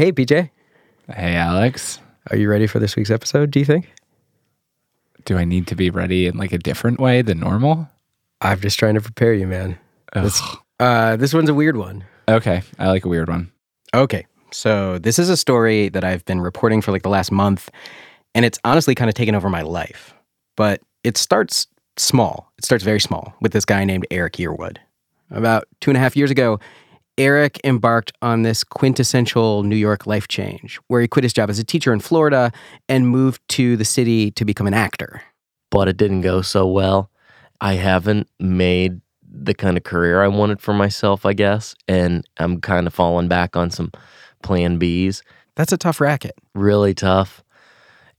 Hey, PJ. Hey, Alex. Are you ready for this week's episode, do you think? Do I need to be ready in like a different way than normal? I'm just trying to prepare you, man. This, uh, this one's a weird one. Okay, I like a weird one. Okay. So, this is a story that I've been reporting for like the last month, and it's honestly kind of taken over my life. But it starts small. It starts very small with this guy named Eric Yearwood. About two and a half years ago, Eric embarked on this quintessential New York life change where he quit his job as a teacher in Florida and moved to the city to become an actor. but it didn't go so well. I haven't made the kind of career I wanted for myself, I guess, and I'm kind of falling back on some plan Bs. That's a tough racket. Really tough.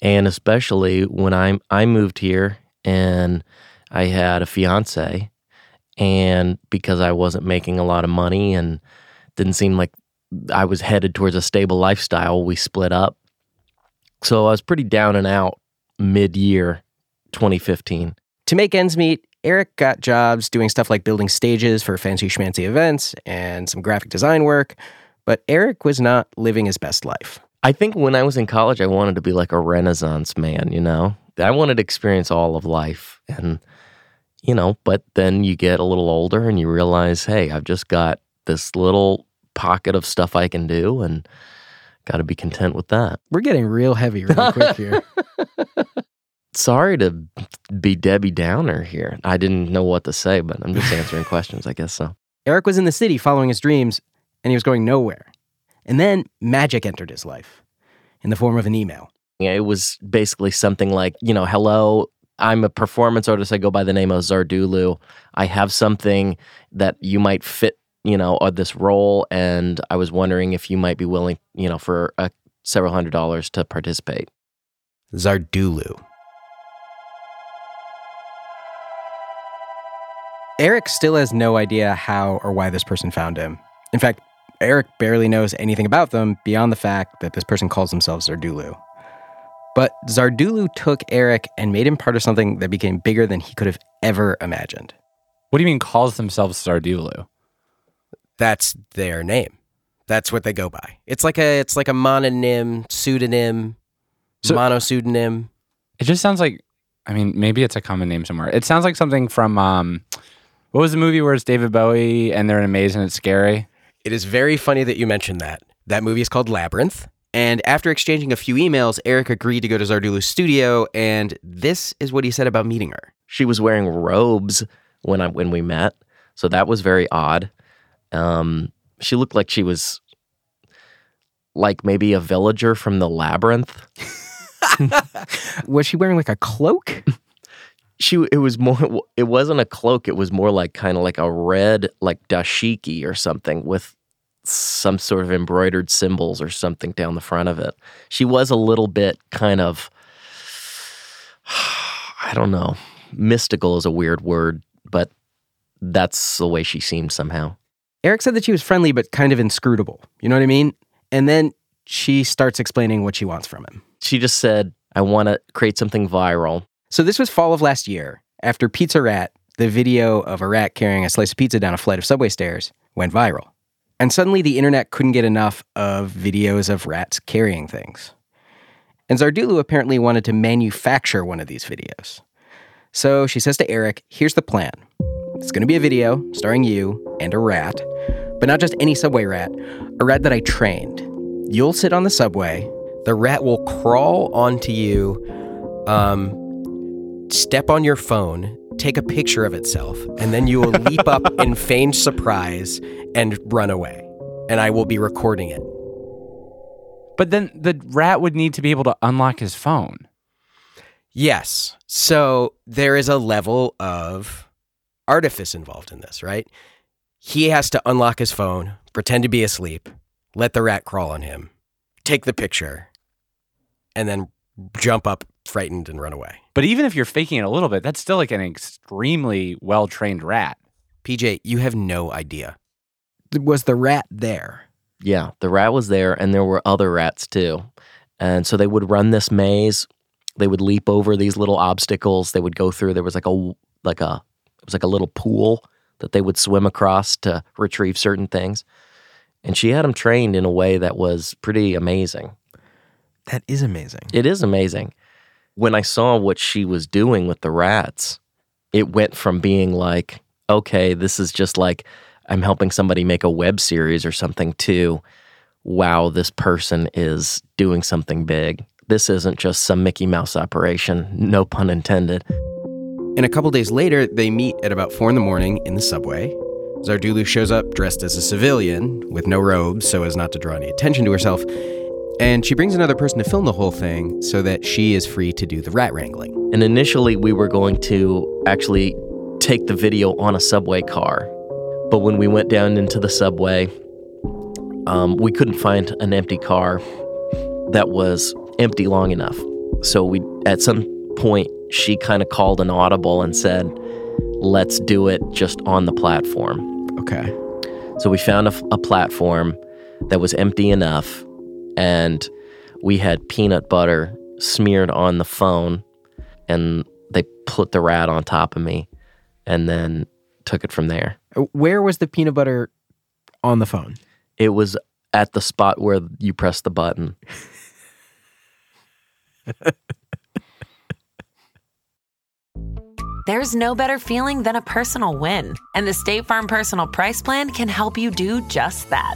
And especially when I I moved here and I had a fiance and because I wasn't making a lot of money and didn't seem like I was headed towards a stable lifestyle, we split up. So I was pretty down and out mid-year 2015. To make ends meet, Eric got jobs doing stuff like building stages for fancy schmancy events and some graphic design work, but Eric was not living his best life. I think when I was in college, I wanted to be like a Renaissance man, you know? I wanted to experience all of life. And, you know, but then you get a little older and you realize, hey, I've just got this little pocket of stuff I can do and got to be content with that. We're getting real heavy really quick here. Sorry to be Debbie Downer here. I didn't know what to say, but I'm just answering questions, I guess so. Eric was in the city following his dreams, and he was going nowhere. And then magic entered his life in the form of an email. It was basically something like, you know, hello, I'm a performance artist. I go by the name of Zardulu. I have something that you might fit, you know, or this role, and I was wondering if you might be willing, you know, for uh, several hundred dollars to participate. Zardulu. Eric still has no idea how or why this person found him. In fact, Eric barely knows anything about them beyond the fact that this person calls themselves Zardulu. But Zardulu took Eric and made him part of something that became bigger than he could have ever imagined. What do you mean calls themselves Zardulu? That's their name. That's what they go by. It's like a it's like a mononym, pseudonym, So- monopseudonym. It just sounds like, I mean, maybe it's a common name somewhere. It sounds like something from, um, what was the movie where it's David Bowie and they're in a maze and it's scary? It is very funny that you mentioned that. That movie is called Labyrinth. And after exchanging a few emails, Eric agreed to go to Zardulu's studio, and this is what he said about meeting her. She was wearing robes when I when we met, so that was very odd. Um, she looked like she was like maybe a villager from the labyrinth. Was she wearing like a cloak? she it was more it wasn't a cloak it was more like kind of like a red like dashiki or something with some sort of embroidered symbols or something down the front of it she was a little bit kind of i don't know mystical is a weird word but that's the way she seemed somehow Eric said that she was friendly but kind of inscrutable. You know what I mean? And then she starts explaining what she wants from him. she just said i want to create something viral So this was fall of last year. After Pizza Rat, the video of a rat carrying a slice of pizza down a flight of subway stairs went viral. And suddenly the internet couldn't get enough of videos of rats carrying things. And Zardulu apparently wanted to manufacture one of these videos. So she says to Eric, here's the plan. It's going to be a video starring you and a rat, but not just any subway rat, a rat that I trained. You'll sit on the subway, the rat will crawl onto you, um, step on your phone, take a picture of itself, and then you will leap up in feigned surprise and run away. And I will be recording it. But then the rat would need to be able to unlock his phone. Yes. So there is a level of artifice involved in this, right? He has to unlock his phone, pretend to be asleep, let the rat crawl on him, take the picture, and then jump up frightened and run away. But even if you're faking it a little bit, that's still like an extremely well trained rat. PJ, you have no idea. Was the rat there? Yeah, the rat was there, and there were other rats too. And so they would run this maze. They would leap over these little obstacles. They would go through. There was like a like a it was like a little pool that they would swim across to retrieve certain things. And she had them trained in a way that was pretty amazing. That is amazing. It is amazing. When I saw what she was doing with the rats, it went from being like, okay, this is just like I'm helping somebody make a web series or something to, wow, this person is doing something big. This isn't just some Mickey Mouse operation, no pun intended. And a couple days later, they meet at about four in the morning in the subway. Zardulu shows up dressed as a civilian with no robes so as not to draw any attention to herself. And she brings another person to film the whole thing so that she is free to do the rat wrangling. And initially, we were going to actually take the video on a subway car. But when we went down into the subway, um, we couldn't find an empty car that was empty long enough. So we, at some point, she kind of called an audible and said, "Let's do it just on the platform." Okay. So we found a, a platform that was empty enough, and we had peanut butter smeared on the phone, and they put the rat on top of me, and then took it from there. Uh, Where was the peanut butter on the phone? It was at the spot where you press the button. There's no better feeling than a personal win, and the State Farm Personal Price Plan can help you do just that.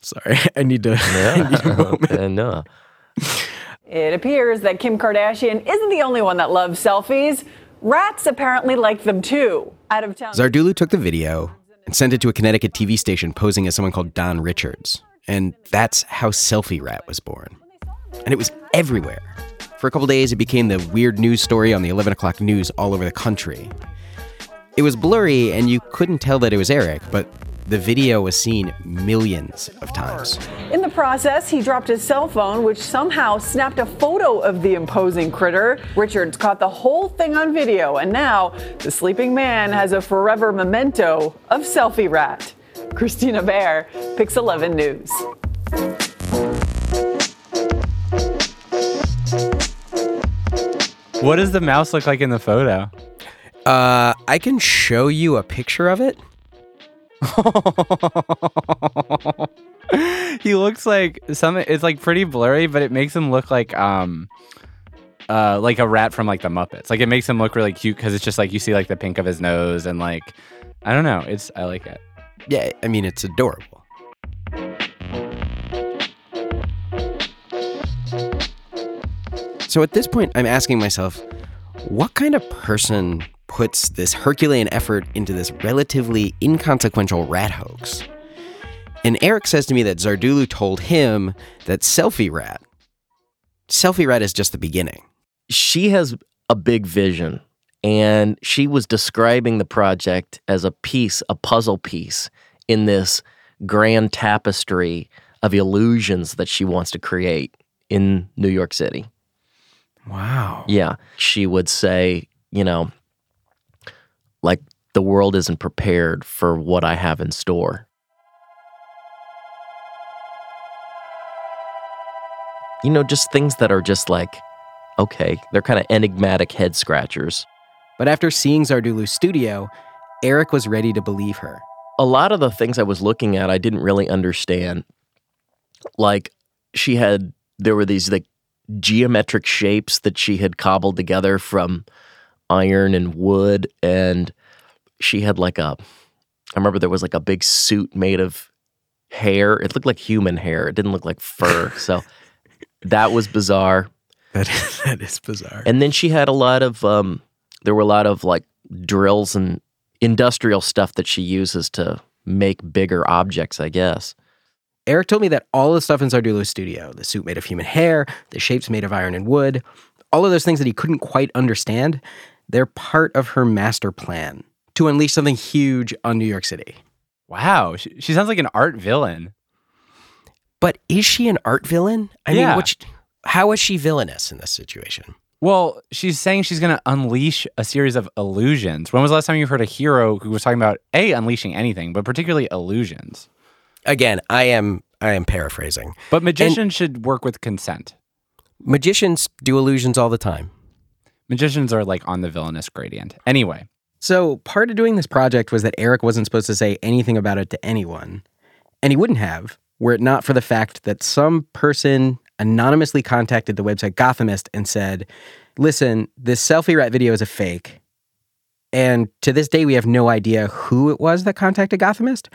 Sorry, I need to. I need a moment. Uh, no. It appears that Kim Kardashian isn't the only one that loves selfies. Rats apparently like them too. Out of town. Zardulu took the video and sent it to a Connecticut TV station posing as someone called Don Richards. And that's how Selfie Rat was born. And it was everywhere. For a couple days, it became the weird news story on the 11 o'clock news all over the country. It was blurry, and you couldn't tell that it was Eric, but the video was seen millions of times. In the process, he dropped his cell phone, which somehow snapped a photo of the imposing critter. Richards caught the whole thing on video, and now the sleeping man has a forever memento of Selfie Rat. Christina Bear, Pix 11 News. What does the mouse look like in the photo? Uh, I can show you a picture of it. he looks like some. It's like pretty blurry, but it makes him look like um, uh, like a rat from like the Muppets. Like it makes him look really cute because it's just like you see like the pink of his nose and like I don't know. It's I like it. Yeah, I mean, it's adorable. So at this point, I'm asking myself, what kind of person puts this Herculean effort into this relatively inconsequential rat hoax? And Eric says to me that Zardulu told him that Selfie Rat, Selfie Rat is just the beginning. She has a big vision, and she was describing the project as a piece, a puzzle piece in this grand tapestry of illusions that she wants to create in New York City. Wow. Yeah. She would say, you know, like the world isn't prepared for what I have in store. You know, just things that are just like, okay, they're kind of enigmatic head scratchers. But after seeing Zardulu's studio, Eric was ready to believe her. A lot of the things I was looking at, I didn't really understand. Like, she had, there were these like geometric shapes that she had cobbled together from iron and wood. And she had like a, I remember there was like a big suit made of hair. It looked like human hair, it didn't look like fur. so that was bizarre. That is, that is bizarre. And then she had a lot of um, there were a lot of like drills and industrial stuff that she uses to make bigger objects, I guess. Eric told me that all the stuff in Zardulu's studio, the suit made of human hair, the shapes made of iron and wood, all of those things that he couldn't quite understand, they're part of her master plan to unleash something huge on New York City. Wow, she, she sounds like an art villain. But is she an art villain? I Yeah. mean, which, how is she villainous in this situation? Well, she's saying she's going to unleash a series of illusions. When was the last time you heard a hero who was talking about a unleashing anything, but particularly illusions? Again, I am I am paraphrasing. But magicians should work with consent. Magicians do illusions all the time. Magicians are like on the villainous gradient. Anyway, So, part of doing this project was that Eric wasn't supposed to say anything about it to anyone. And he wouldn't have, were it not for the fact that some person anonymously contacted the website Gothamist and said, Listen, this selfie rat video is a fake. And to this day, we have no idea who it was that contacted Gothamist.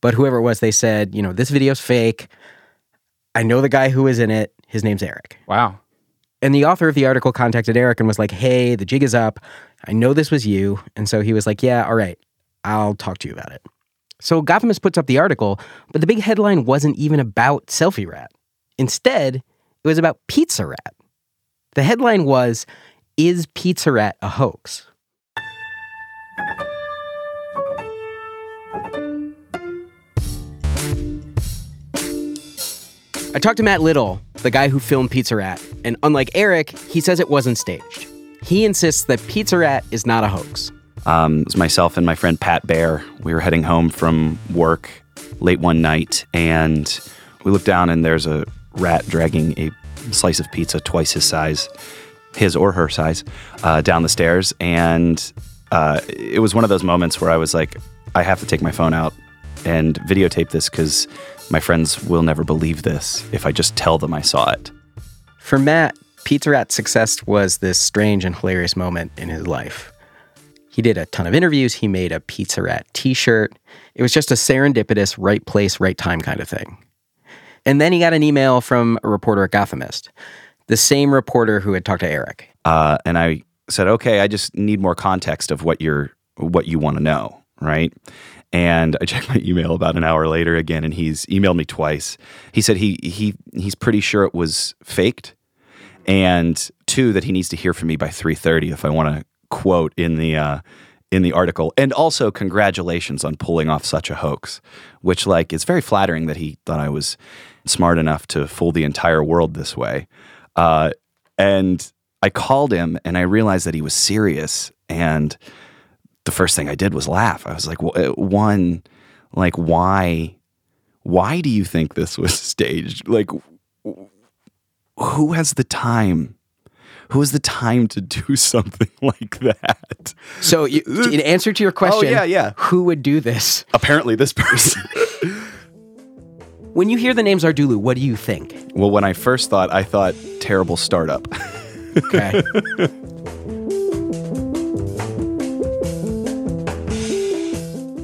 But whoever it was, they said, You know, this video's fake. I know the guy who is in it. His name's Eric. wow. And the author of the article contacted Eric and was like, hey, the jig is up. I know this was you. And so he was like, yeah, all right, I'll talk to you about it. So Gothamist puts up the article, but the big headline wasn't even about Selfie Rat. Instead, it was about Pizza Rat. The headline was, Is Pizza Rat a hoax? I talked to Matt Little, the guy who filmed Pizza Rat, and unlike Eric, he says it wasn't staged. He insists that Pizza Rat is not a hoax. Um, it was myself and my friend Pat Bear. We were heading home from work late one night, and we looked down, and there's a rat dragging a slice of pizza twice his size, his or her size, uh, down the stairs. And uh, it was one of those moments where I was like, I have to take my phone out and videotape this because my friends will never believe this if I just tell them I saw it. For Matt, Pizza Rat's success was this strange and hilarious moment in his life. He did a ton of interviews. He made a Pizza Rat t shirt. It was just a serendipitous, right place, right time kind of thing. And then he got an email from a reporter at Gothamist, the same reporter who had talked to Eric. uh, and I said, "Okay, I just need more context of what you're what you want to know, right?" And I checked my email about an hour later again, and he's emailed me twice. He said he he he's pretty sure it was faked, and two that he needs to hear from me by three thirty if I want to quote in the uh, in the article, and also congratulations on pulling off such a hoax, which like is very flattering that he thought I was smart enough to fool the entire world this way. Uh, and I called him and I realized that he was serious. And the first thing I did was laugh. I was like, well, one, like, why, why do you think this was staged? Like, who has the time? Who has the time to do something like that? So, you, in answer to your oh, question, yeah, yeah. who would do this? Apparently, this person. When you hear the name Zardulu, what do you think? well, when I first thought, I thought terrible startup. Okay.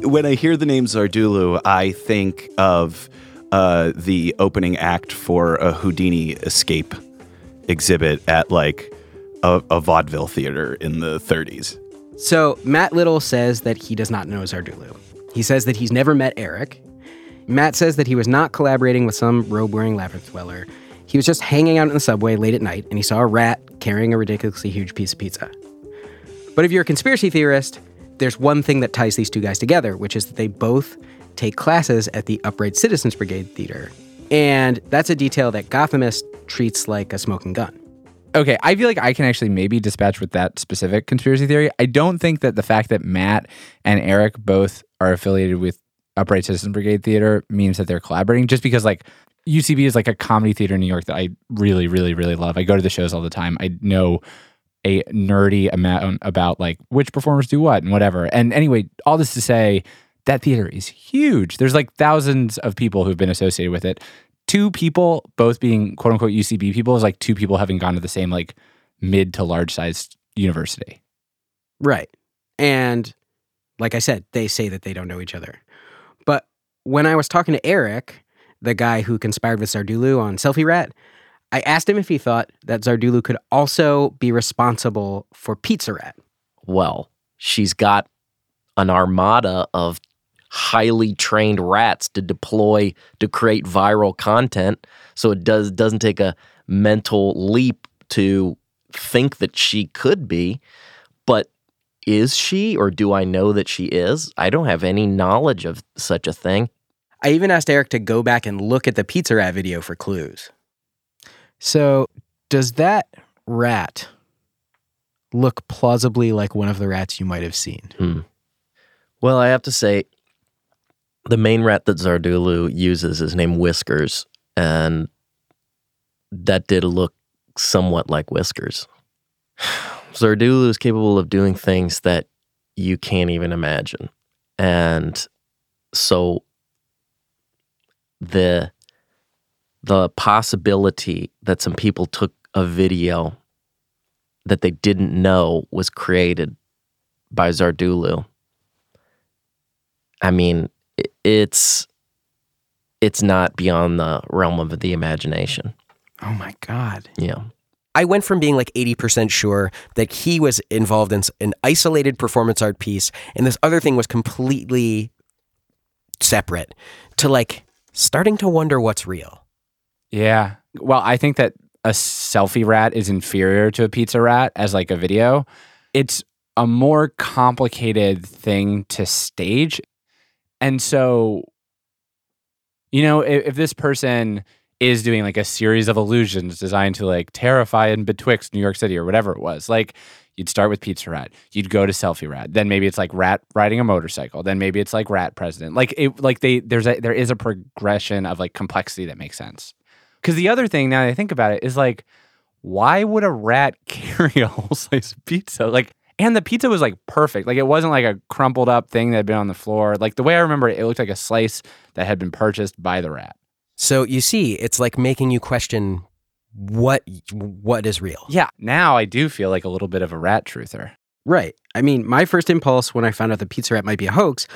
When I hear the name Zardulu, I think of uh, the opening act for a Houdini escape exhibit at like a, a vaudeville theater in the 30s. So Matt Little says that he does not know Zardulu. He says that he's never met Eric. Matt says that he was not collaborating with some robe-wearing labyrinth dweller. He was just hanging out in the subway late at night and he saw a rat carrying a ridiculously huge piece of pizza. But if you're a conspiracy theorist, there's one thing that ties these two guys together, which is that they both take classes at the Upright Citizens Brigade Theater. And that's a detail that Gothamist treats like a smoking gun. Okay, I feel like I can actually maybe dispatch with that specific conspiracy theory. I don't think that the fact that Matt and Eric both are affiliated with Upright Citizens Brigade Theater means that they're collaborating. Just because like UCB is like a comedy theater in New York that I really, really, really love. I go to the shows all the time. I know a nerdy amount about like which performers do what and whatever. And anyway, all this to say that theater is huge. There's like thousands of people who've been associated with it. Two people, both being quote unquote UCB people, is like two people having gone to the same like mid to large sized university. Right. And like I said, they say that they don't know each other. But when I was talking to Eric, the guy who conspired with Zardulu on Selfie Rat, I asked him if he thought that Zardulu could also be responsible for Pizza Rat. well, she's got an armada of highly trained rats to deploy to create viral content. So it does doesn't take a mental leap to think that she could be. But is she, or do I know that she is? I don't have any knowledge of such a thing. I even asked Eric to go back and look at the Pizza Rat video for clues. So, does that rat look plausibly like one of the rats you might have seen? Hmm. Well, I have to say, the main rat that Zardulu uses is named Whiskers, and that did look somewhat like Whiskers. Zardulu is capable of doing things that you can't even imagine. And so the the possibility that some people took a video that they didn't know was created by Zardulu. I mean, it's it's not beyond the realm of the imagination. Oh my God. Yeah. I went from being like 80% sure that he was involved in an isolated performance art piece and this other thing was completely separate to like starting to wonder what's real. Yeah. Well, I think that a selfie rat is inferior to a pizza rat as like a video. It's a more complicated thing to stage. And so, you know, if, if this person is doing like a series of illusions designed to like terrify and betwixt New York City or whatever it was, like you'd start with Pizza Rat, you'd go to Selfie Rat, then maybe it's like Rat riding a motorcycle, then maybe it's like Rat President. Like it, like they there's a there is a progression of like complexity that makes sense. Because the other thing now that I think about it is like, why would a rat carry a whole slice of pizza? Like, and the pizza was like perfect. Like it wasn't like a crumpled up thing that had been on the floor. Like the way I remember it, it looked like a slice that had been purchased by the rat. So you see, it's like making you question what what is real. Yeah. Now I do feel like a little bit of a rat truther. Right. I mean, my first impulse when I found out the Pizza Rat might be a hoax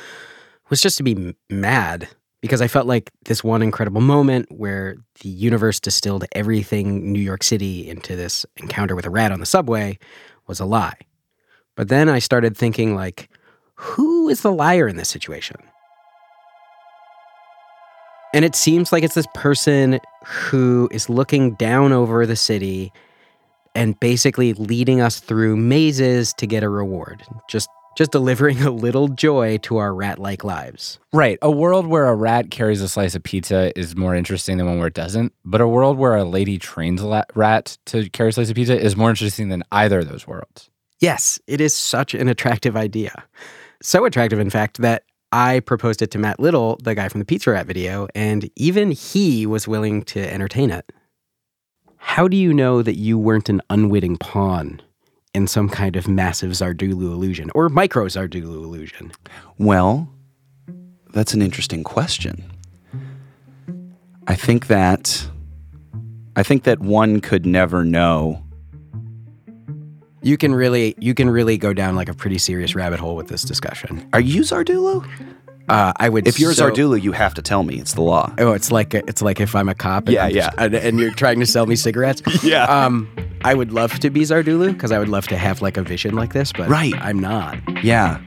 was just to be mad because I felt like this one incredible moment where the universe distilled everything New York City into this encounter with a rat on the subway was a lie. But then I started thinking like who is the liar in this situation? And it seems like it's this person who is looking down over the city and basically leading us through mazes to get a reward. Just just delivering a little joy to our rat-like lives. Right. A world where a rat carries a slice of pizza is more interesting than one where it doesn't. But a world where a lady trains a rat to carry a slice of pizza is more interesting than either of those worlds. Yes, it is such an attractive idea. So attractive, in fact, that I proposed it to Matt Little, the guy from the Pizza Rat video, and even he was willing to entertain it. How do you know that you weren't an unwitting pawn in some kind of massive Zardulu illusion or micro Zardulu illusion? Well, that's an interesting question. I think that I think that one could never know. You can really you can really go down like a pretty serious rabbit hole with this discussion. Are you Zardulu? Uh, I would If you're so- Zardulu, you have to tell me. It's the law. Oh, it's like it's like if I'm a cop. And Yeah, I'm just- yeah. and, and you're trying to sell me cigarettes. Yeah. Um, I would love to be Zardulu because I would love to have like a vision like this, but Right. I'm not. Yeah.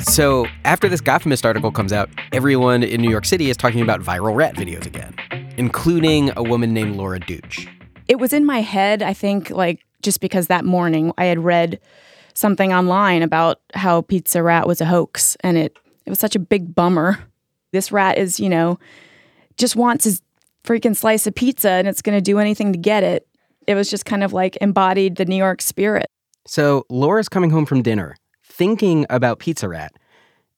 So after this Gothamist article comes out, everyone in New York City is talking about viral rat videos again, including a woman named Laura Dooch. it was in my head, I think, like just because that morning I had read something online about how Pizza Rat was a hoax and it it was such a big bummer. This rat is, you know, just wants his freaking slice of pizza and it's going to do anything to get it. It was just kind of like embodied the New York spirit. So Laura's coming home from dinner, thinking about Pizza Rat,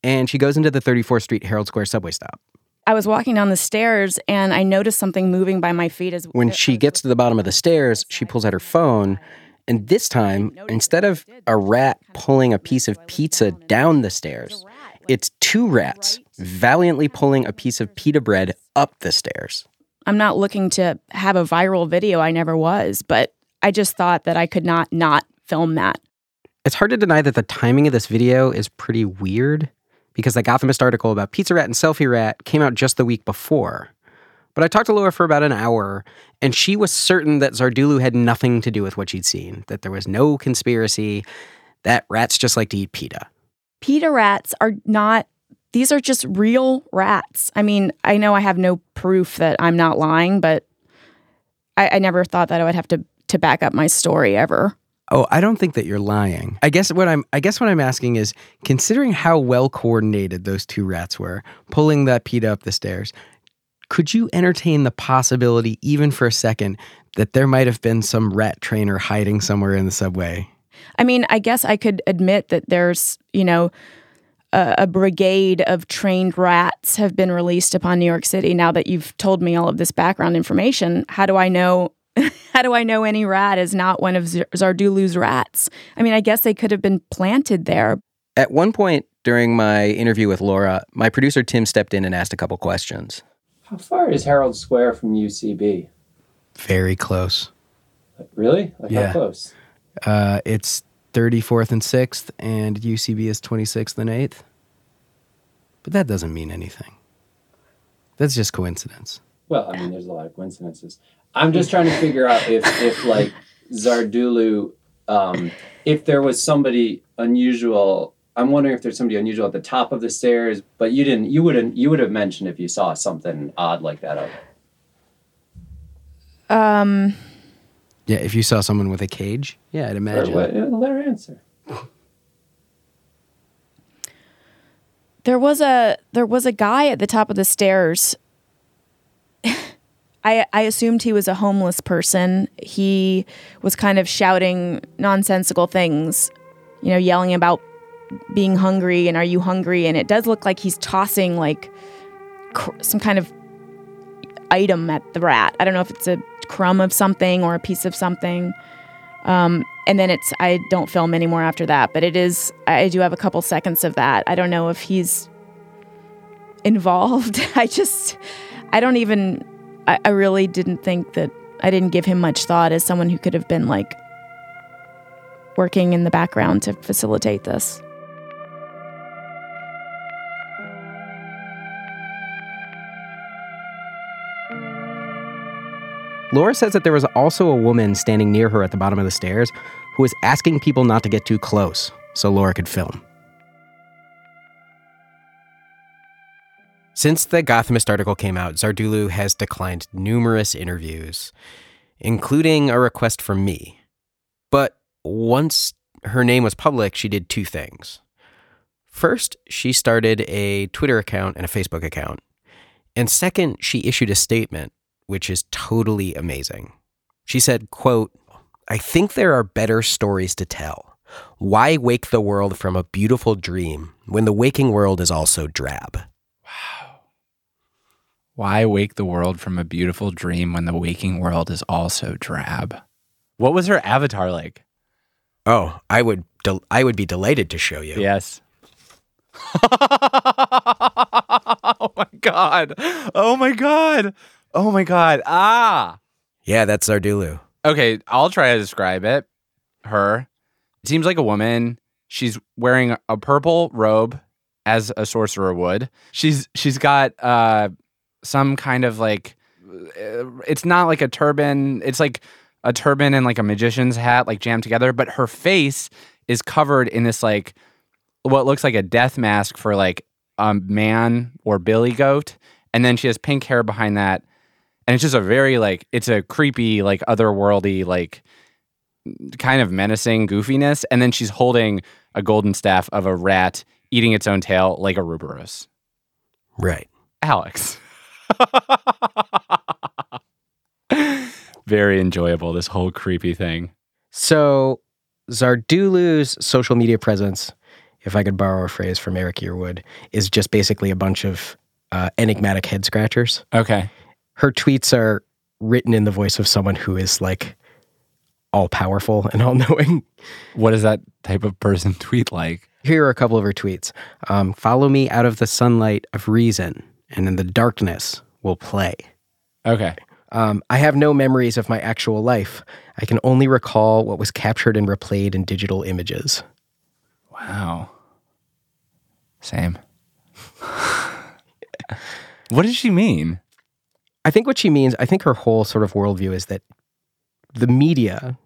and she goes into the 34th Street Herald Square subway stop. I was walking down the stairs and I noticed something moving by my feet as When she gets to the bottom of the stairs, she pulls out her phone, and this time, instead of a rat pulling a piece of pizza down the stairs, it's two rats valiantly pulling a piece of pita bread up the stairs. I'm not looking to have a viral video. I never was, but I just thought that I could not not film that. It's hard to deny that the timing of this video is pretty weird because the Gothamist article about Pizza Rat and Selfie Rat came out just the week before. But I talked to Laura for about an hour, and she was certain that Zardulu had nothing to do with what she'd seen, that there was no conspiracy, that rats just like to eat pita. Pita rats are not, these are just real rats. I mean, I know I have no proof that I'm not lying, but I, I never thought that I would have to, to back up my story ever. Oh, I don't think that you're lying. I guess what I'm I guess what I'm asking is considering how well coordinated those two rats were, pulling that pita up the stairs, could you entertain the possibility even for a second that there might have been some rat trainer hiding somewhere in the subway? I mean, I guess I could admit that there's, you know, a, a brigade of trained rats have been released upon New York City. Now that you've told me all of this background information, how do I know? how do I know any rat is not one of Z- Zardulu's rats? I mean, I guess they could have been planted there. At one point during my interview with Laura, my producer Tim stepped in and asked a couple questions. How far is Herald Square from UCB? Very close. Like, really? Like Yeah. how close? Uh, it's 34th and 6th, and UCB is 26th and 8th. But that doesn't mean anything. That's just coincidence. Well, I mean, there's a lot of coincidences. I'm just trying to figure out if, if like Zardulu, um, if there was somebody unusual. I'm wondering if there's somebody unusual at the top of the stairs, but you didn't. You wouldn't. You would have mentioned if you saw something odd like that. Up. Um, Yeah, if you saw someone with a cage, yeah, I'd imagine. what- uh, Let her answer. there was a there was a guy at the top of the stairs. I I assumed he was a homeless person. He was kind of shouting nonsensical things, you know, yelling about being hungry and are you hungry? And it does look like he's tossing like cr- some kind of item at the rat. I don't know if it's a crumb of something or a piece of something. Um, and then it's I don't film anymore after that, but it is I do have a couple seconds of that. I don't know if he's involved. I just I don't even I, I really didn't think that I didn't give him much thought as someone who could have been like working in the background to facilitate this. Laura says that there was also a woman standing near her at the bottom of the stairs who was asking people not to get too close so Laura could film. Since the Gothamist article came out, Zardulu has declined numerous interviews, including a request from me. But once her name was public, she did two things. First, she started a Twitter account and a Facebook account. And second, she issued a statement which is totally amazing. She said, quote, I think there are better stories to tell. Why wake the world from a beautiful dream when the waking world is also drab? Wow. Why wake the world from a beautiful dream when the waking world is also drab? What was her avatar like? Oh, I would del- I would be delighted to show you. Yes. oh my god. Oh my god. Oh my god. Ah. Yeah, that's Zardulu. Okay, I'll try to describe it. Her. It seems like a woman. She's wearing a purple robe as a sorcerer would. She's she's got uh some kind of like uh, it's not like a turban. It's like a turban and like a magician's hat like jammed together, but her face is covered in this like what looks like a death mask for like a man or billy goat and then she has pink hair behind that and it's just a very like it's a creepy like otherworldly like kind of menacing goofiness. And then she's holding a golden staff of a rat eating its own tail like a ouroboros Right. alex. Very enjoyable this whole creepy thing. So Zardulu's social media presence, if I could borrow a phrase from Eric Yearwood, is just basically a bunch of uh, enigmatic head scratchers. okay Her tweets are written in the voice of someone who is like all powerful and all knowing. what does that type of person tweet like Here are a couple of her tweets. Um, Follow me out of the sunlight of reason, and in the darkness will play. okay Um, I have no memories of my actual life. I can only recall what was captured and replayed in digital images. Wow. Same. what does she mean? I think what she means, I think her whole sort of worldview is that the media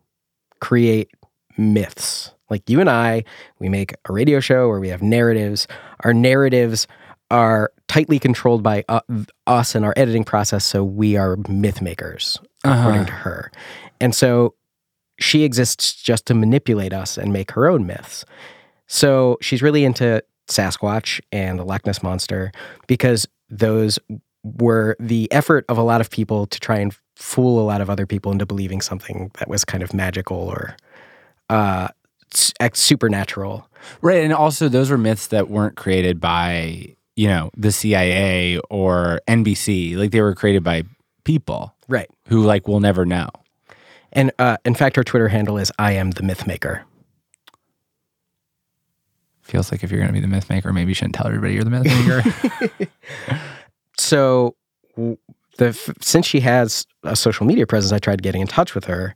create myths. Like you and I, we make a radio show where we have narratives. Our narratives are tightly controlled by uh, us and our editing process, so we are myth makers, according to her. And so she exists just to manipulate us and make her own myths. So she's really into Sasquatch and the Loch Ness Monster because those were the effort of a lot of people to try and fool a lot of other people into believing something that was kind of magical or uh, supernatural. Right, and also those were myths that weren't created by you know the CIA or NBC. Like they were created by people Right. who like will never know. And uh, in fact, our Twitter handle is I am the myth maker. Feels like if you're going to be the myth maker, maybe you shouldn't tell everybody you're the myth maker. So the since she has a social media presence, I tried getting in touch with her.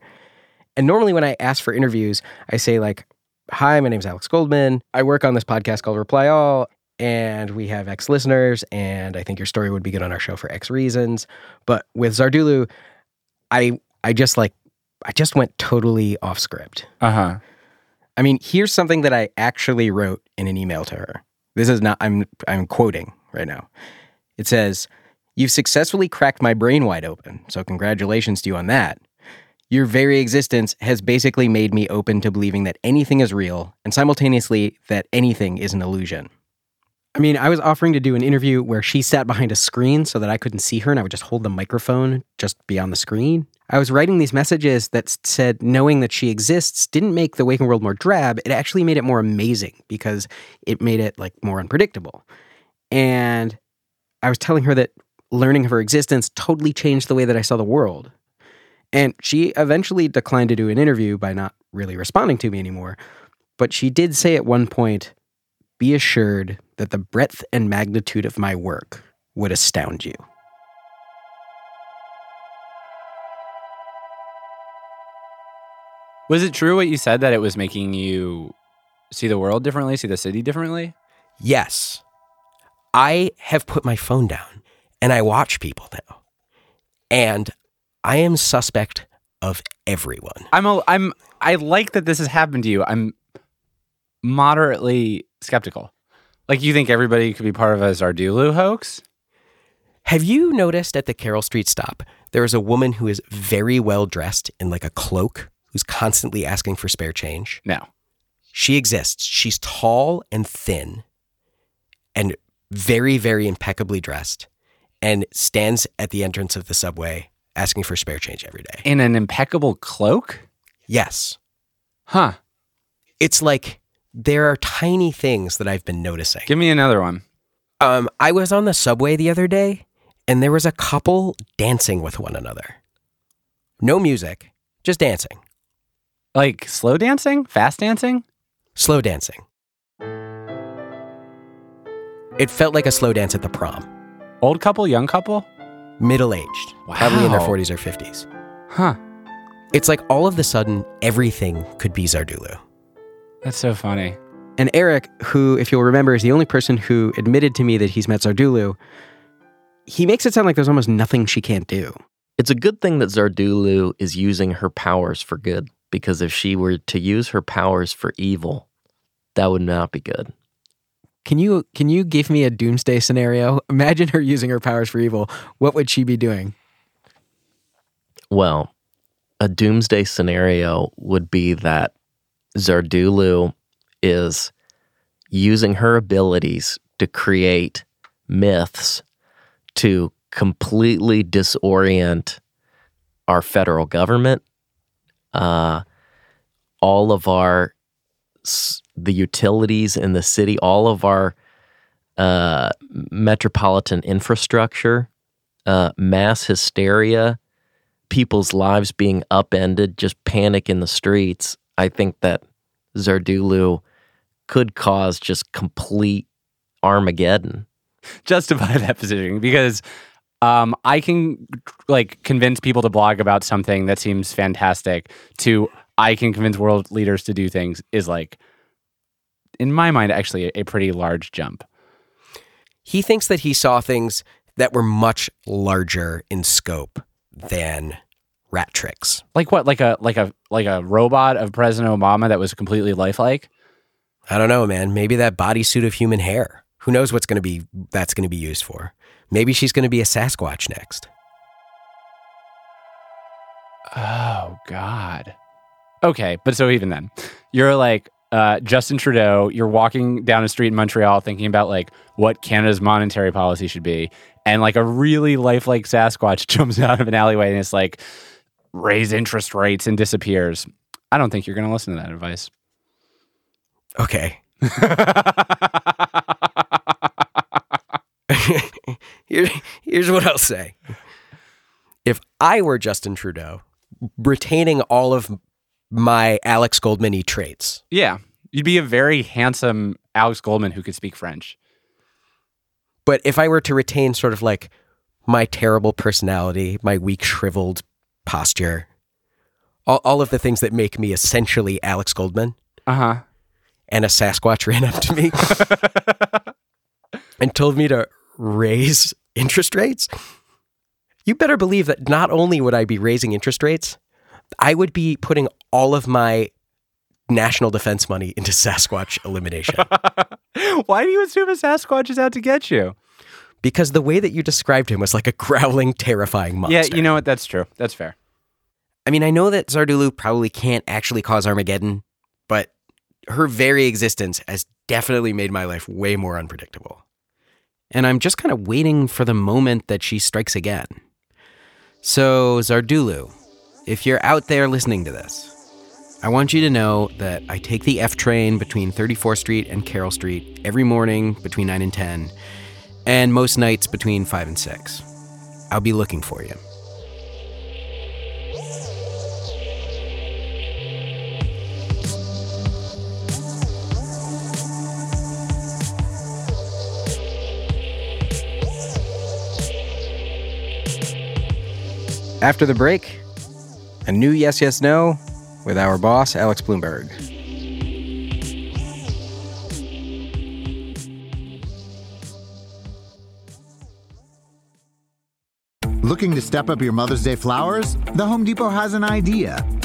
And normally when I ask for interviews, I say like, "Hi, my name's Alex Goldman. I work on this podcast called Reply All, and we have X listeners, and I think your story would be good on our show for X reasons." But with Zardulu, I I just like I just went totally off script. uh huh. I mean, here's something that I actually wrote in an email to her. This is not I'm I'm quoting right now. It says, "You've successfully cracked my brain wide open. So congratulations to you on that. Your very existence has basically made me open to believing that anything is real and simultaneously that anything is an illusion." I mean, I was offering to do an interview where she sat behind a screen so that I couldn't see her and I would just hold the microphone just beyond the screen. I was writing these messages that said knowing that she exists didn't make the waking world more drab. It actually made it more amazing because it made it like more unpredictable. And I was telling her that learning of her existence totally changed the way that I saw the world. And she eventually declined to do an interview by not really responding to me anymore. But she did say at one point, be assured that the breadth and magnitude of my work would astound you. Was it true what you said that it was making you see the world differently, see the city differently? Yes. I have put my phone down and I watch people now. And I am suspect of everyone. I'm a, I'm I like that this has happened to you. I'm moderately skeptical. Like you think everybody could be part of a Zardulu hoax? Have you noticed at the Carroll Street stop, there is a woman who is very well dressed in like a cloak who's constantly asking for spare change? No. She exists. She's tall and thin and very, very impeccably dressed and stands at the entrance of the subway asking for spare change every day. In an impeccable cloak? Yes. Huh. It's like there are tiny things that I've been noticing. Give me another one. Um, I was on the subway the other day and there was a couple dancing with one another. No music, just dancing, Like slow dancing? Fast dancing? slow dancing. It felt like a slow dance at the prom. Old couple, young couple? Middle aged, probably in their 40s or 50s. Huh. It's like all of the sudden, everything could be Zardulu. That's so funny. And Eric, who, if you'll remember, is the only person who admitted to me that he's met Zardulu, he makes it sound like there's almost nothing she can't do. It's a good thing that Zardulu is using her powers for good because if she were to use her powers for evil, that would not be good. Can you can you give me a doomsday scenario? Imagine her using her powers for evil. What would she be doing? Well, a doomsday scenario would be that Zardulu is using her abilities to create myths to completely disorient our federal government, uh, all of our s- the utilities in the city, all of our uh, metropolitan infrastructure, uh, mass hysteria, people's lives being upended, just panic in the streets. I think that Zardulu could cause just complete Armageddon. Justify that position because um, I can like convince people to blog about something that seems fantastic to I can convince world leaders to do things is like in my mind actually a, pretty large jump. He thinks that he saw things that were much larger in scope than rat tricks. Like what? Like a like a like a robot of President Obama that was completely lifelike? I don't know, man. Maybe that bodysuit of human hair. Who knows what's going to be that's going to be used for? Maybe she's going to be a Sasquatch next. Oh God. Okay, but so even then, you're like uh, Justin Trudeau. You're walking down a street in Montreal, thinking about like what Canada's monetary policy should be, and like a really lifelike Sasquatch jumps out of an alleyway and it's like raise interest rates and disappears. I don't think you're going to listen to that advice. Okay. Here, here's what I'll say. If I were Justin Trudeau, retaining all of my Alex Goldman traits, Yeah, you'd be a very handsome Alex Goldman who could speak French. but if I were to retain sort of like my terrible personality, my weak, shriveled posture, all, all of the things that make me essentially Alex Goldman, Uh huh. and a Sasquatch ran up to me and told me to raise interest rates, you better believe that not only would I be raising interest rates, I would be putting all of my national defense money into Sasquatch elimination. Why do you assume a Sasquatch is out to get you? because the way that you described him was like a growling, terrifying monster. Yeah, you know what? That's true. That's fair. I mean, I know that Zardulu probably can't actually cause Armageddon, but her very existence has definitely made my life way more unpredictable. And I'm just kind of waiting for the moment that she strikes again. So, Zardulu, if you're out there listening to this, I want you to know that I take the F train between 34th Street and Carroll Street every morning between 9 and 10, and most nights between 5 and 6. I'll be looking for you. After the break, a new Yes, Yes, No with our boss, Alex Blumberg. Looking to step up your Mother's Day flowers? The Home Depot has an idea.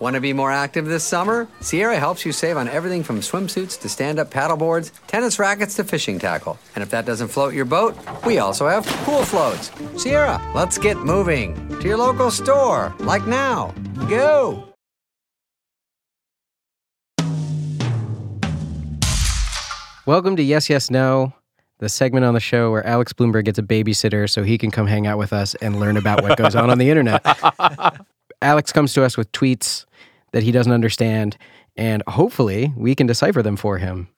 Want to be more active this summer? Sierra helps you save on everything from swimsuits to stand up paddleboards, tennis rackets to fishing tackle. And if that doesn't float your boat, we also have pool floats. Sierra, let's get moving to your local store, like now. Go! Welcome to Yes, Yes, No, the segment on the show where Alex Blumberg gets a babysitter so he can come hang out with us and learn about what goes on on the internet. Alex comes to us with tweets that he doesn't understand, and hopefully we can decipher them for him.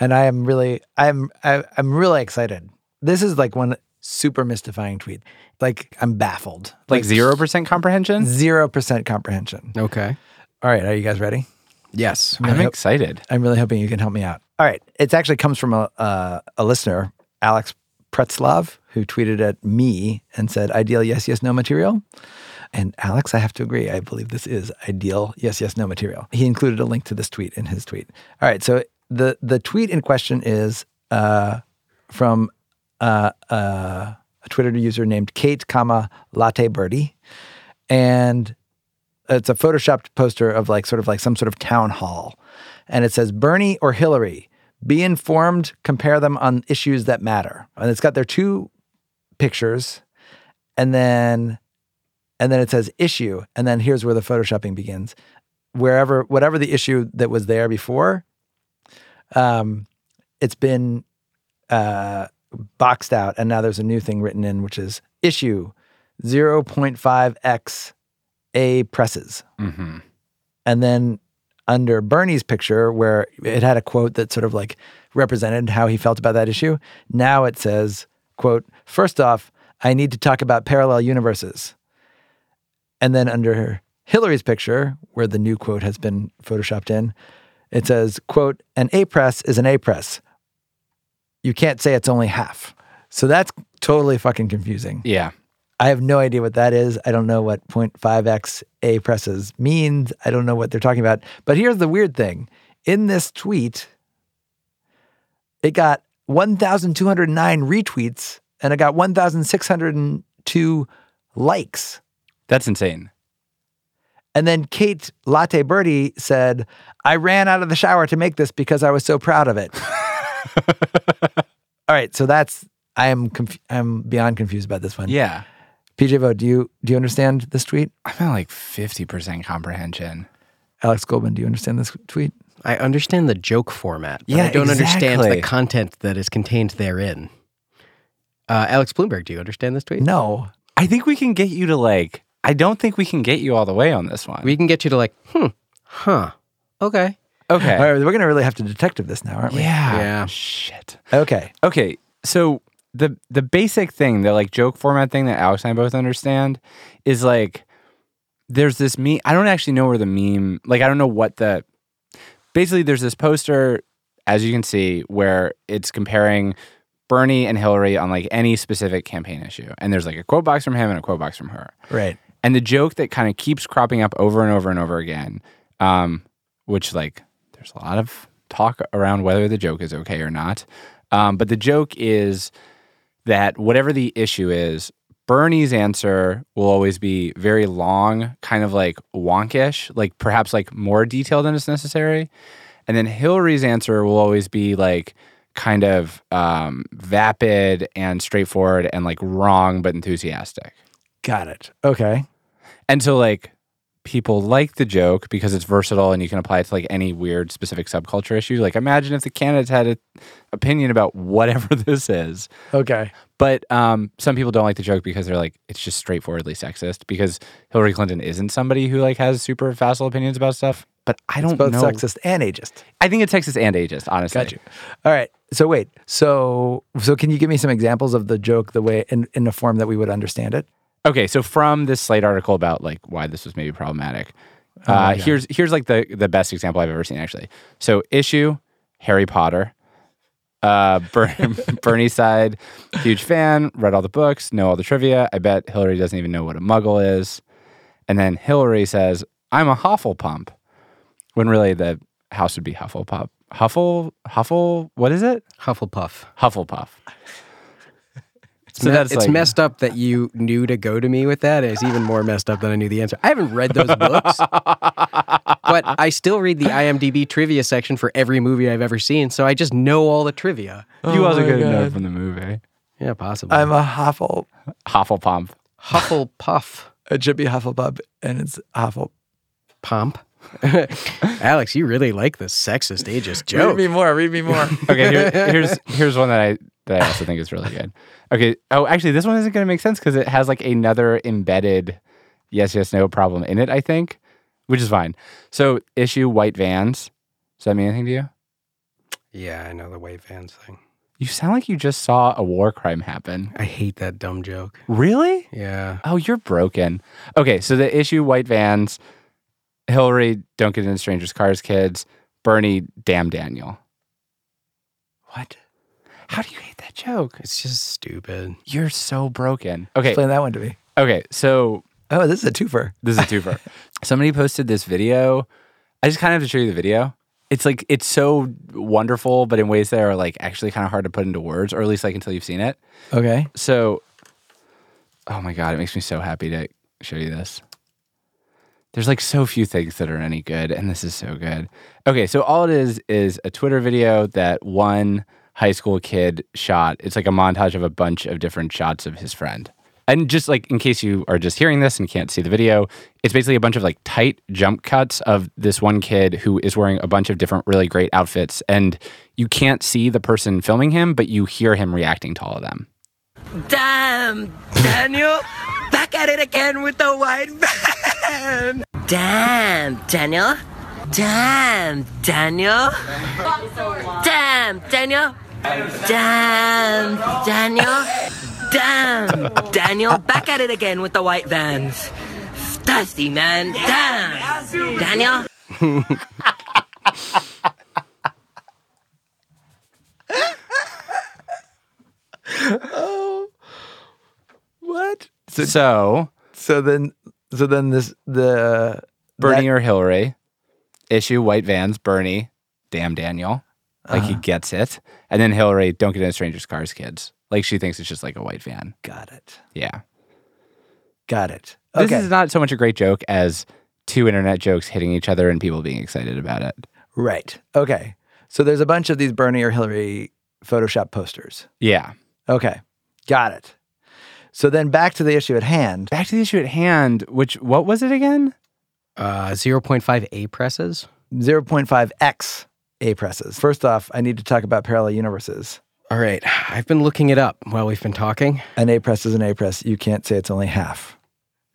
and I am really, I'm, I, I'm really excited. This is like one super mystifying tweet. Like I'm baffled. Like zero percent comprehension. Zero percent comprehension. Okay. All right, are you guys ready? Yes. I'm really excited. I'm really hoping you can help me out. All right, it actually comes from a uh, a listener, Alex Pretzlov, who tweeted at me and said, "Ideal yes, yes, no material." And Alex, I have to agree. I believe this is ideal yes, yes, no material. He included a link to this tweet in his tweet. All right. So the the tweet in question is uh, from uh, uh, a Twitter user named Kate, comma Latte Birdie, and it's a photoshopped poster of like sort of like some sort of town hall, and it says Bernie or Hillary. Be informed. Compare them on issues that matter. And it's got their two pictures, and then and then it says issue, and then here's where the photoshopping begins. Wherever whatever the issue that was there before, um, it's been uh, boxed out, and now there's a new thing written in, which is issue 0.5x A presses. Mm-hmm. And then under Bernie's picture, where it had a quote that sort of like represented how he felt about that issue, now it says, quote, first off, I need to talk about parallel universes. And then under Hillary's picture, where the new quote has been photoshopped in, it says, quote, an A press is an A press. You can't say it's only half. So that's totally fucking confusing. Yeah. I have no idea what that is. I don't know what 0.5x A presses means. I don't know what they're talking about. But here's the weird thing in this tweet, it got 1,209 retweets and it got 1,602 likes. That's insane. And then Kate Latte Birdie said, I ran out of the shower to make this because I was so proud of it. All right, so that's I am conf- I'm beyond confused about this one. Yeah. PJ Vogt, do you do you understand this tweet? I'm at like 50% comprehension. Alex Goldman, do you understand this tweet? I understand the joke format, but Yeah, I don't understand the content that is contained therein. Uh, Alex Blumberg, do you understand this tweet? No. I think we can get you to like, I don't think we can get you all the way on this one. We can get you to like, hmm, huh, okay. okay. All right, we're going to really have to detective this now, aren't we? Yeah. Yeah. Shit. Okay. Okay. So the the basic thing, the like joke format thing that Alex and I both understand is like there's this meme. I don't actually know where the meme like I don't know what the basically there's this poster as you can see where it's comparing Bernie and Hillary on like any specific campaign issue. And there's like a quote box from him and a quote box from her. Right. And the joke that kind of keeps cropping up over and over and over again, um, which like there's a lot of talk around whether the joke is okay or not. Um, but the joke is that whatever the issue is, Bernie's answer will always be very long, kind of like wonkish, like perhaps like more detailed than is necessary. And then Hillary's answer will always be like kind of um, vapid and straightforward and like wrong but enthusiastic. Got it. Okay. And so like people like the joke because it's versatile and you can apply it to like any weird specific subculture issue. Like imagine if the candidates had an opinion about whatever this is. Okay. But um, some people don't like the joke because they're like it's just straightforwardly sexist because Hillary Clinton isn't somebody who like has super facile opinions about stuff. But I don't It's both know. sexist and ageist. I think it's sexist and ageist, honestly. Got you. All right. So wait. So so can you give me some examples of the joke the way in in a form that we would understand it? Okay, so from this Slate article about like why this was maybe problematic, Oh uh, here's here's like the the best example I've ever seen actually. So issue Harry Potter. Uh, Ber- Bernie side, huge fan, read all the books, know all the trivia. I bet Hillary doesn't even know what a Muggle is. And then Hillary says, "I'm a Hufflepump," when really the house would be Hufflepuff. Huffle, Huffle, what is it? Hufflepuff. Hufflepuff. It's, So me- that's it's like- messed up that you knew to go to me with that. It's even more messed up than I knew the answer. I haven't read those books, but I still read the IMDb trivia section for every movie I've ever seen, so I just know all the trivia. you oh also my get a note God. from the movie. Yeah, possibly. I'm a Huffle. Hufflepump. Hufflepuff. It should be Hufflepuff, and it's Huffle. Pomp. Alex, you really like the sexist ageist joke. Read me more. Read me more. okay, here, here's here's one that I that I also think is really good. Okay. Oh, actually, this one isn't going to make sense because it has like another embedded yes, yes, no problem in it. I think, which is fine. So, issue white vans. Does that mean anything to you? Yeah, I know the wave vans thing. You sound like you just saw a war crime happen. I hate that dumb joke. Really? Yeah. Oh, you're broken. Okay, so the issue white vans. Hillary, don't get into strangers' cars, kids. Bernie, damn Daniel. What? How do you hate that joke? It's just stupid. You're so broken. Okay. Explain that one to me. Okay, so Oh, this is a twofer. This is a twofer. Somebody posted this video. I just kind of have to show you the video. It's like it's so wonderful, but in ways that are like actually kind of hard to put into words, or at least like until you've seen it. Okay. So, oh my god, it makes me so happy to show you this. There's like so few things that are any good, and this is so good. Okay, so all it is is a Twitter video that one high school kid shot. It's like a montage of a bunch of different shots of his friend. And just like in case you are just hearing this and can't see the video, it's basically a bunch of like tight jump cuts of this one kid who is wearing a bunch of different really great outfits. And you can't see the person filming him, but you hear him reacting to all of them. Damn, Daniel, back at it again with the white van. Damn, Daniel. Damn, Daniel. Damn, Daniel. Damn, Daniel. Damn, Daniel, back at it again with the white vans. Thirsty, man. Damn, Daniel. oh, what? So, so, so then, so then this the uh, Bernie or Hillary issue white vans. Bernie, damn Daniel, like he Uh-huh. gets it, and then Hillary, don't get in a strangers' cars, kids. Like she thinks it's just like a white van. Got it. Yeah. Got it. This is not so much a great joke as two internet jokes hitting each other and people being excited about it. Right. Okay. So there's a bunch of these Bernie or Hillary Photoshop posters. Yeah. Okay. Got it. So then back to the issue at hand. Back to the issue at hand, which what was it again? Uh, 0.5 A presses. 0.5x A presses. First off, I need to talk about parallel universes. All right. I've been looking it up while we've been talking. An A press is an A press. You can't say it's only half.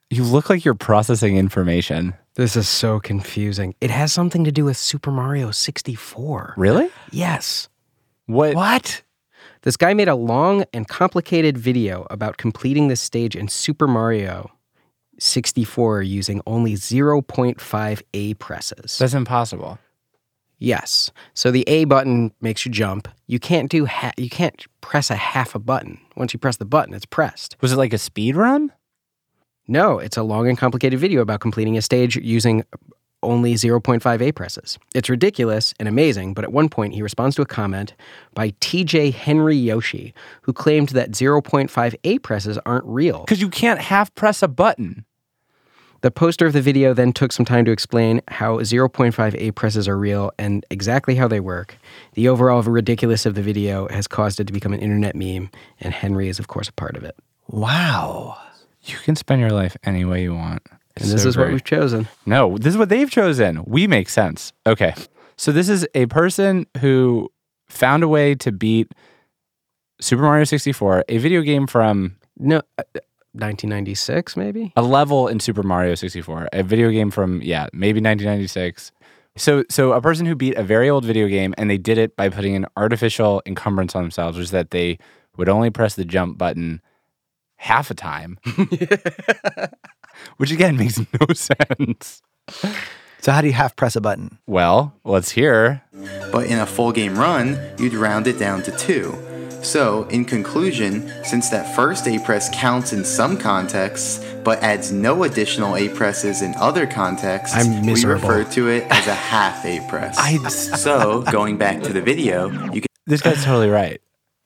You look like you're processing information. This is so confusing. It has something to do with Super Mario 64. Really? Yes. What? What? This guy made a long and complicated video about completing this stage in Super Mario 64 using only 0.5 A presses. That's impossible. Yes. So the A button makes you jump. You can't do ha- you can't press a half a button. Once you press the button, it's pressed. Was it like a speed run? No, it's a long and complicated video about completing a stage using only 0.5 A presses. It's ridiculous and amazing, but at one point he responds to a comment by TJ Henry Yoshi, who claimed that 0.5 A presses aren't real. Because you can't half press a button. The poster of the video then took some time to explain how 0.5 A presses are real and exactly how they work. The overall ridiculous of the video has caused it to become an internet meme, and Henry is, of course, a part of it. Wow. You can spend your life any way you want. And this is what we've chosen. No, this is what they've chosen. We make sense. Okay. So this is a person who found a way to beat Super Mario 64, a video game from No, 1996, maybe? a level in Super Mario 64, a video game from yeah, maybe 1996. So so a person who beat a very old video game and they did it by putting an artificial encumbrance on themselves, which is that they would only press the jump button half a time. which again makes no sense. So how do you half press a button? Well, let's hear. But in a full game run, you'd round it down to two. So, in conclusion, since that first A press counts in some contexts, but adds no additional A presses in other contexts, I'm we refer to it as a half A press. so, going back to the video, you can This guy's totally right.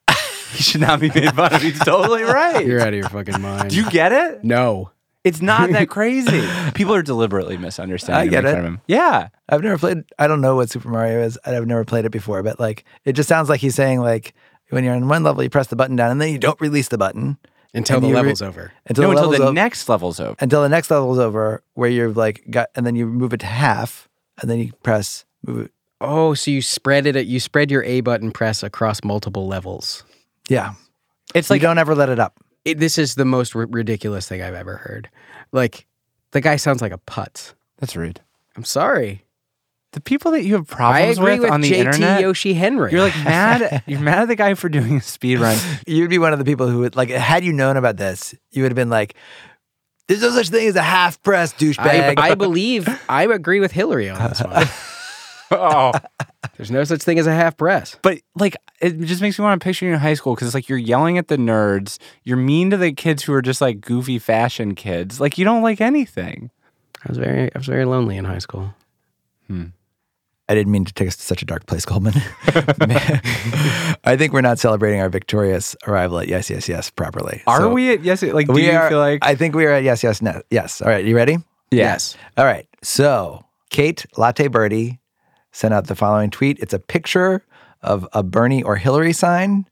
he should not be made fun of. He's totally right. You're out of your fucking mind. Do you get it? No. It's not that crazy. People are deliberately misunderstanding. I and get it. him. Yeah. I've never played. I don't know what Super Mario is. I've never played it before, but like it just sounds like he's saying like when you're on one level, you press the button down, and then you don't release the button Until the you re- level's over. Until no, the, until the o- next level's over. until the next level's over, where you've like got, and then you move it to half, and then you press move it. Oh, so you spread it, you spread your A button press across multiple levels. Yeah, It's you like don't ever let it up. It, this is the most ri- ridiculous thing I've ever heard. Like, the guy sounds like a putz. that's rude. I'm sorry. The people that you have problems with, with on the JT internet, Yoshi Henry. you're like mad. You're mad at the guy for doing a speed run. You'd be one of the people who would like had you known about this, you would have been like, "There's no such thing as a half press douchebag." I, I believe I agree with Hillary on this one. oh. There's no such thing as a half press. But like, it just makes me want to picture you in high school because it's like you're yelling at the nerds, you're mean to the kids who are just like goofy fashion kids. Like you don't like anything. I was very, I was very lonely in high school. Hmm. I didn't mean to take us to such a dark place, Goldman. I think we're not celebrating our victorious arrival at Yes, Yes, Yes properly. Are So we at yes? Like, do we you are, feel like I think we are at Yes, Yes, no, Yes. All right, you ready? Yes. All right. So Kate Latte Birdie sent out the following tweet. It's a picture of a Bernie or Hillary sign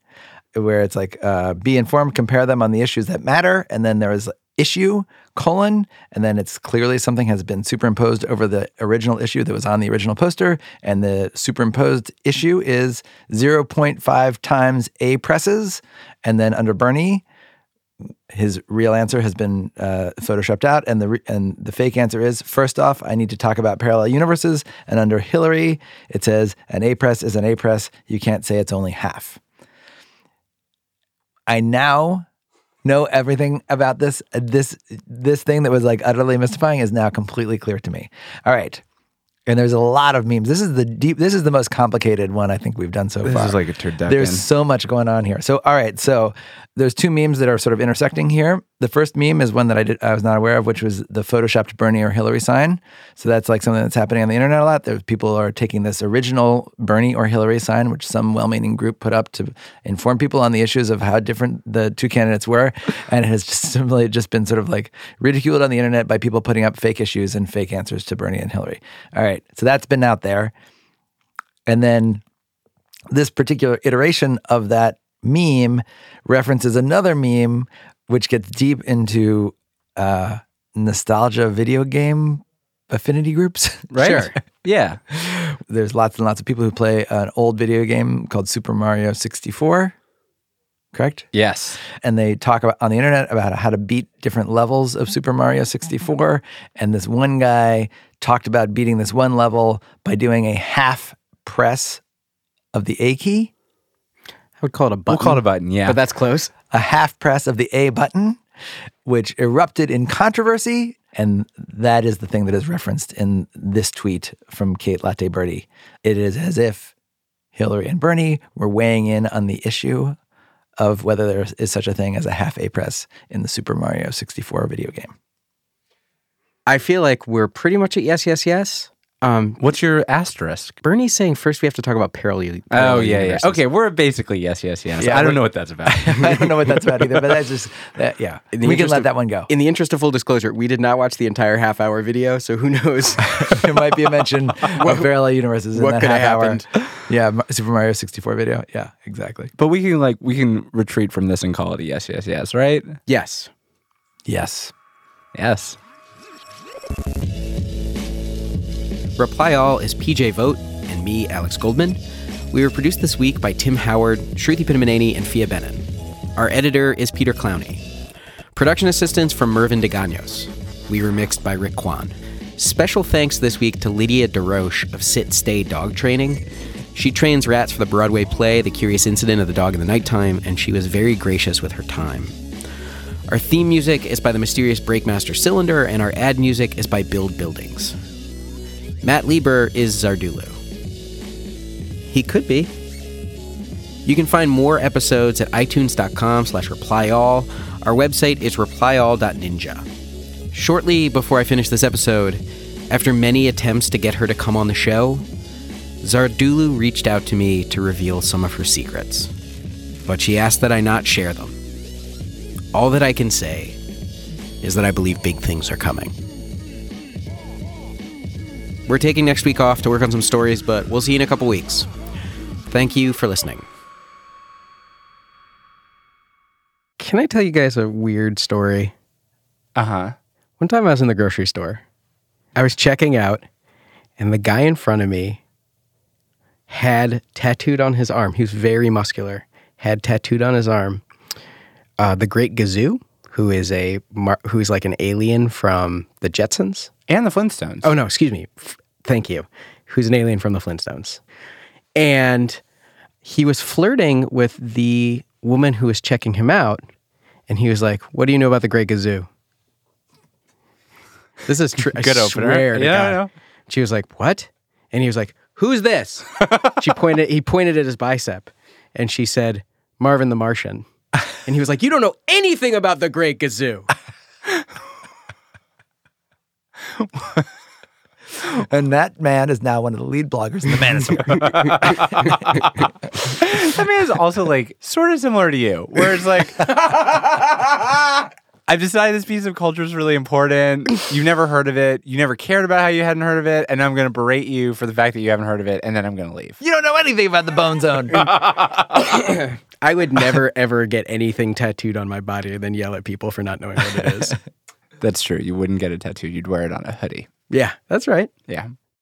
where it's like, uh, be informed, compare them on the issues that matter. And then there is issue colon and then it's clearly something has been superimposed over the original issue that was on the original poster and the superimposed issue is 0.5 times a presses and then under bernie his real answer has been uh, photoshopped out, and the re- and the fake answer is first off, I need to talk about parallel universes. And under Hillary, it says an A press is an A press. You can't say it's only half. I now know everything about this. This this thing that was like utterly mystifying is now completely clear to me. All right. And there's a lot of memes. This is the deep. This is the most complicated one I think we've done so This far. This is like a turducken. There's so much going on here. So all right, so there's two memes that are sort of intersecting here. The first meme is one that I did I was not aware of, which was the photoshopped Bernie or Hillary sign. So that's like something that's happening on the internet a lot. There's people are taking this original Bernie or Hillary sign, which some well-meaning group put up to inform people on the issues of how different the two candidates were, and it has just simply just been sort of like ridiculed on the internet by people putting up fake issues and fake answers to Bernie and Hillary. All right, so that's been out there, and then this particular iteration of that meme references another meme which gets deep into uh, nostalgia video game affinity groups. Right? Sure. Yeah. There's lots and lots of people who play an old video game called Super Mario 64. Correct? Yes. And they talk about on the internet about how to beat different levels of Super Mario 64. And this one guy talked about beating this one level by doing a half press of the A key. I would call it a button. We'll call it a button. Yeah. But that's close. A half press of the A button, which erupted in controversy. And that is the thing that is referenced in this tweet from Kate Latte Birdie. It is as if Hillary and Bernie were weighing in on the issue of whether there is such a thing as a half A press in the Super Mario 64 video game. I feel like we're pretty much at yes, yes, yes. Um, What's your asterisk? Bernie's saying first we have to talk about parallel. Oh parallel yeah, yeah. universes. Okay, we're basically yes, yes, yes. Yeah, I don't know what that's about. I don't know what that's about either, but that's just, that, yeah. We can let of- that one go. In the interest of full disclosure, we did not watch the entire half hour video, so who knows? there might be a mention of parallel universes in what that could have half hour. happened? Yeah, Super Mario 64 video. Yeah, exactly. but we can like we can retreat from this and call it a yes, yes, yes, right? yes. Yes. Yes. Reply All is PJ Vogt and me, Alex Goldman. We were produced this week by Tim Howard, Shruti Pinnamaneni, and Phia Bennin. Our editor is Peter Clowney. Production assistance from Mervyn DeGanos. We were mixed by Rick Kwan. Special thanks this week to Lydia DeRoche of Sit Stay Dog Training. She trains rats for the Broadway play The Curious Incident of the Dog in the Nighttime, and she was very gracious with her time. Our theme music is by the mysterious Breakmaster Cylinder, and our ad music is by Build Buildings. Matt Lieber is Zardulu. He could be. You can find more episodes at itunes.com slash replyall. Our website is replyall.ninja. Shortly before I finish this episode, after many attempts to get her to come on the show, Zardulu reached out to me to reveal some of her secrets. But she asked that I not share them. All that I can say is that I believe big things are coming. We're taking next week off to work on some stories, but we'll see you in a couple weeks. Thank you for listening. Can I tell you guys a weird story? Uh huh. One time I was in the grocery store. I was checking out, and the guy in front of me had tattooed on his arm. He was very muscular. Had tattooed on his arm uh, the Great Gazoo, who is a who is like an alien from the Jetsons And the Flintstones. Oh no, excuse me. F- Thank you. Who's an alien from the Flintstones? And he was flirting with the woman who was checking him out, and he was like, "What do you know about the Great Gazoo?" This is true. Good opener. Swear to Yeah, God. I. She was like, "What?" And he was like, Who's this? she pointed. He pointed at his bicep, and she said, "Marvin the Martian." And he was like, "You don't know anything about the Great Gazoo." and that man is now one of the lead bloggers in the Manosphere. that man is also like sort of similar to you, where it's like I've decided this piece of culture is really important. You've never heard of it. You never cared about how you hadn't heard of it, and I'm going to berate you for the fact that you haven't heard of it, and then I'm going to leave. you don't know anything about the Bone Zone. I would never ever get anything tattooed on my body and then yell at people for not knowing what it is. That's true. You wouldn't get a tattoo. You'd wear it on a hoodie. yeah, that's right. Yeah.